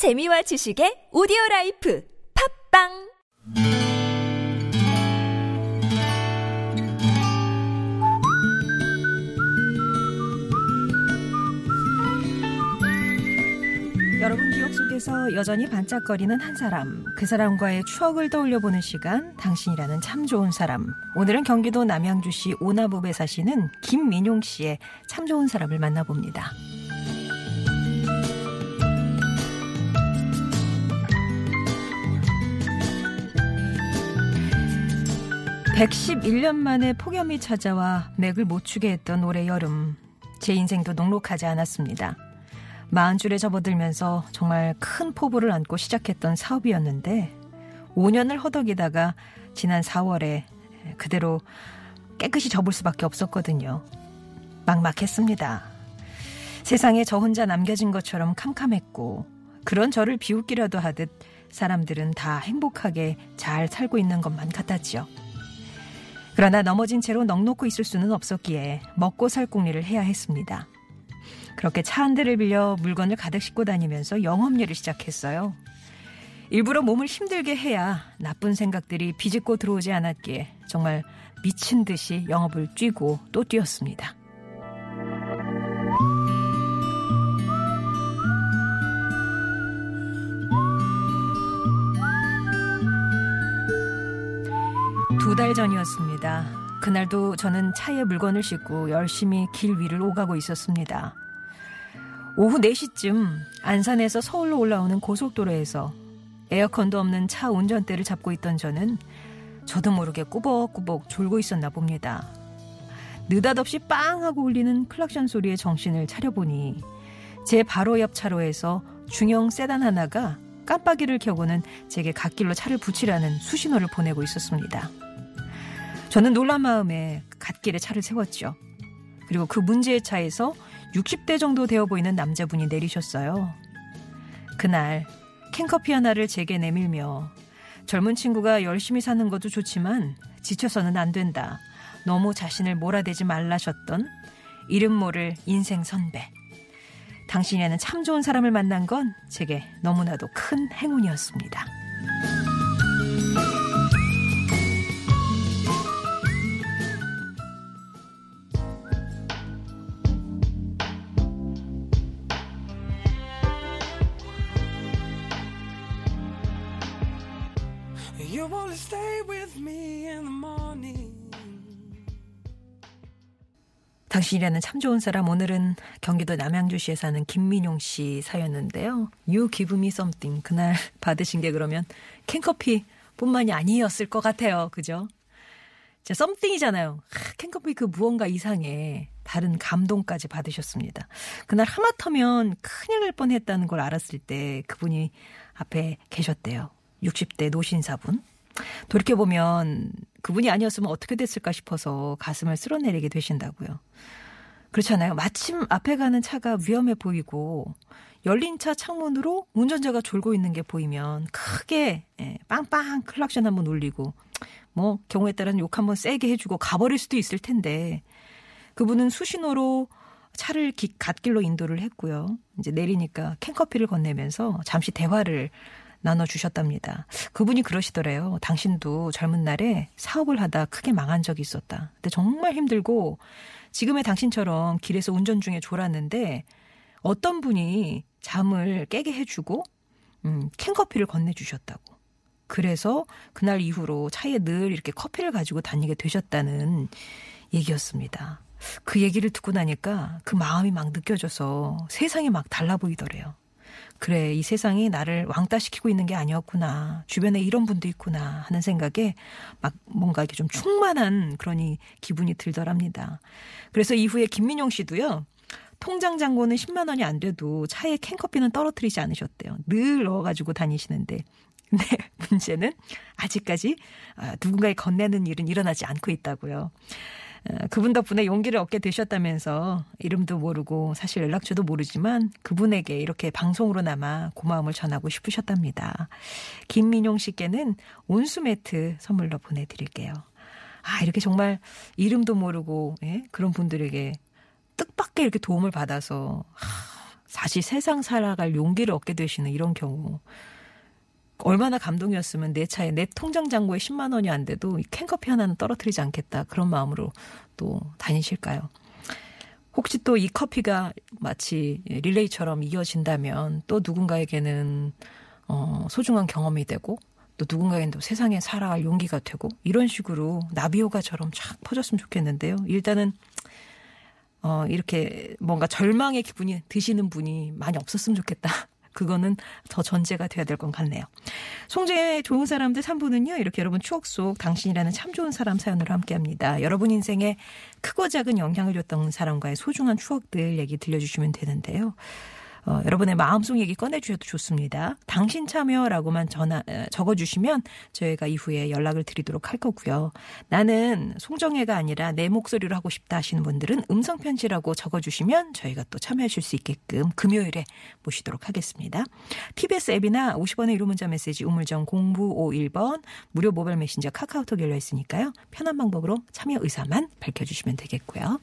재미와 지식의 오디오 라이프 팟빵 여러분 기억 속에서 여전히 반짝거리는 한 사람, 그 사람과의 추억을 떠올려보는 시간, 당신이라는 참 좋은 사람. 오늘은 경기도 남양주시 오남읍에 사시는 김민용 씨의 참 좋은 사람을 만나봅니다. 111년 만에 폭염이 찾아와 맥을 못 추게 했던 올해 여름. 제 인생도 녹록하지 않았습니다. 마흔 줄에 접어들면서 정말 큰 포부를 안고 시작했던 사업이었는데 5년을 허덕이다가 지난 4월에 그대로 깨끗이 접을 수밖에 없었거든요. 막막했습니다. 세상에 저 혼자 남겨진 것처럼 캄캄했고 그런 저를 비웃기려도 하듯 사람들은 다 행복하게 잘 살고 있는 것만 같았지요. 그러나 넘어진 채로 넋놓고 있을 수는 없었기에 먹고 살 궁리를 해야 했습니다. 그렇게 차 한 대를 빌려 물건을 가득 싣고 다니면서 영업일을 시작했어요. 일부러 몸을 힘들게 해야 나쁜 생각들이 비집고 들어오지 않았기에 정말 미친 듯이 영업을 뛰고 또 뛰었습니다. 달 전이었습니다. 그날도 저는 차에 물건을 싣고 열심히 길 위를 오가고 있었습니다. 오후 4시쯤 안산에서 서울로 올라오는 고속도로에서 에어컨도 없는 차 운전대를 잡고 있던 저는 저도 모르게 꾸벅꾸벅 졸고 있었나 봅니다. 느닷없이 빵 하고 울리는 클락션 소리에 정신을 차려보니 제 바로 옆 차로에서 중형 세단 하나가 깜빡이를 켜고는 제게 갓길로 차를 붙이라는 수신호를 보내고 있었습니다. 저는 놀란 마음에 갓길에 차를 세웠죠. 그리고 그 문제의 차에서 60대 정도 되어 보이는 남자분이 내리셨어요. 그날 캔커피 하나를 제게 내밀며 젊은 친구가 열심히 사는 것도 좋지만 지쳐서는 안 된다. 너무 자신을 몰아대지 말라셨던 이름 모를 인생 선배. 당신에는 참 좋은 사람을 만난 건 제게 너무나도 큰 행운이었습니다. You wanna stay with me in the morning. 당신이라는 참 좋은 사람 오늘은 경기도 남양주시에 사는 김민용 씨 사였는데요. You give me something 그날 받으신 게 그러면 캔커피뿐만이 아니었을 것 같아요. 그죠? 자. 하, 캔커피 그 무언가 이상의 다른 감동까지 받으셨습니다. 그날 하마터면 큰일 날 뻔했다는 걸 알았을 때 그분이 앞에 계셨대요. 60대 노신사분. 돌이켜보면 그분이 아니었으면 어떻게 됐을까 싶어서 가슴을 쓸어내리게 되신다고요. 그렇잖아요. 마침 앞에 가는 차가 위험해 보이고 열린 차 창문으로 운전자가 졸고 있는 게 보이면 크게 예, 빵빵 클락션 한번 울리고 뭐 경우에 따라서 욕 한번 세게 해주고 가버릴 수도 있을 텐데 그분은 수신호로 차를 기, 갓길로 인도를 했고요. 이제 내리니까 캔커피를 건네면서 잠시 대화를 나눠주셨답니다. 그분이 그러시더래요. 당신도 젊은 날에 사업을 하다 크게 망한 적이 있었다. 근데 정말 힘들고 지금의 당신처럼 길에서 운전 중에 졸았는데 어떤 분이 잠을 깨게 해주고 음, 캔커피를 건네주셨다고. 그래서 그날 이후로 차에 늘 이렇게 커피를 가지고 다니게 되셨다는 얘기였습니다. 그 얘기를 듣고 나니까 그 마음이 막 느껴져서 세상이 막 달라 보이더래요. 그래, 이 세상이 나를 왕따시키고 있는 게 아니었구나. 주변에 이런 분도 있구나. 하는 생각에 막 뭔가 이렇게 좀 충만한 그러니 기분이 들더랍니다. 그래서 이후에 김민용 씨도요. 통장 잔고는 10만 원이 안 돼도 차에 캔커피는 떨어뜨리지 않으셨대요. 늘 넣어가지고 다니시는데. 근데 문제는 아직까지 아, 누군가에 건네는 일은 일어나지 않고 있다고요. 어, 그분 덕분에 용기를 얻게 되셨다면서 이름도 모르고 사실 연락처도 모르지만 그분에게 이렇게 방송으로나마 고마움을 전하고 싶으셨답니다. 김민용 씨께는 온수 매트 선물로 보내드릴게요. 아 이렇게 정말 이름도 모르고 예? 그런 분들에게 뜻밖의 이렇게 도움을 받아서 하, 다시 세상 살아갈 용기를 얻게 되시는 이런 경우. 얼마나 감동이었으면 내 차에 내 통장 잔고에 10만 원이 안 돼도 이 캔커피 하나는 떨어뜨리지 않겠다. 그런 마음으로 또 다니실까요? 혹시 또 이 커피가 마치 릴레이처럼 이어진다면 또 누군가에게는 어, 소중한 경험이 되고 또 누군가에겐 또 세상에 살아갈 용기가 되고 이런 식으로 나비효과처럼 쫙 퍼졌으면 좋겠는데요. 일단은 어, 이렇게 뭔가 절망의 기분이 드시는 분이 많이 없었으면 좋겠다. 그거는 더 전제가 돼야 될 것 같네요. 송재의 좋은 사람들 3부는요, 이렇게 여러분 추억 속 당신이라는 참 좋은 사람 사연으로 함께 합니다. 여러분 인생에 크고 작은 영향을 줬던 사람과의 소중한 추억들 얘기 들려주시면 되는데요. 어, 여러분의 마음속 얘기 꺼내주셔도 좋습니다. 당신 참여라고만 전화, 에, 적어주시면 저희가 이후에 연락을 드리도록 할 거고요. 나는 송정혜가 아니라 내 목소리로 하고 싶다 하시는 분들은 음성편지라고 적어주시면 저희가 또 참여하실 수 있게끔 금요일에 모시도록 하겠습니다. TBS 앱이나 50원의 1호 문자 메시지 우물정 0951번 무료 모바일 메신저 카카오톡 열려 있으니까요. 편한 방법으로 참여 의사만 밝혀주시면 되겠고요.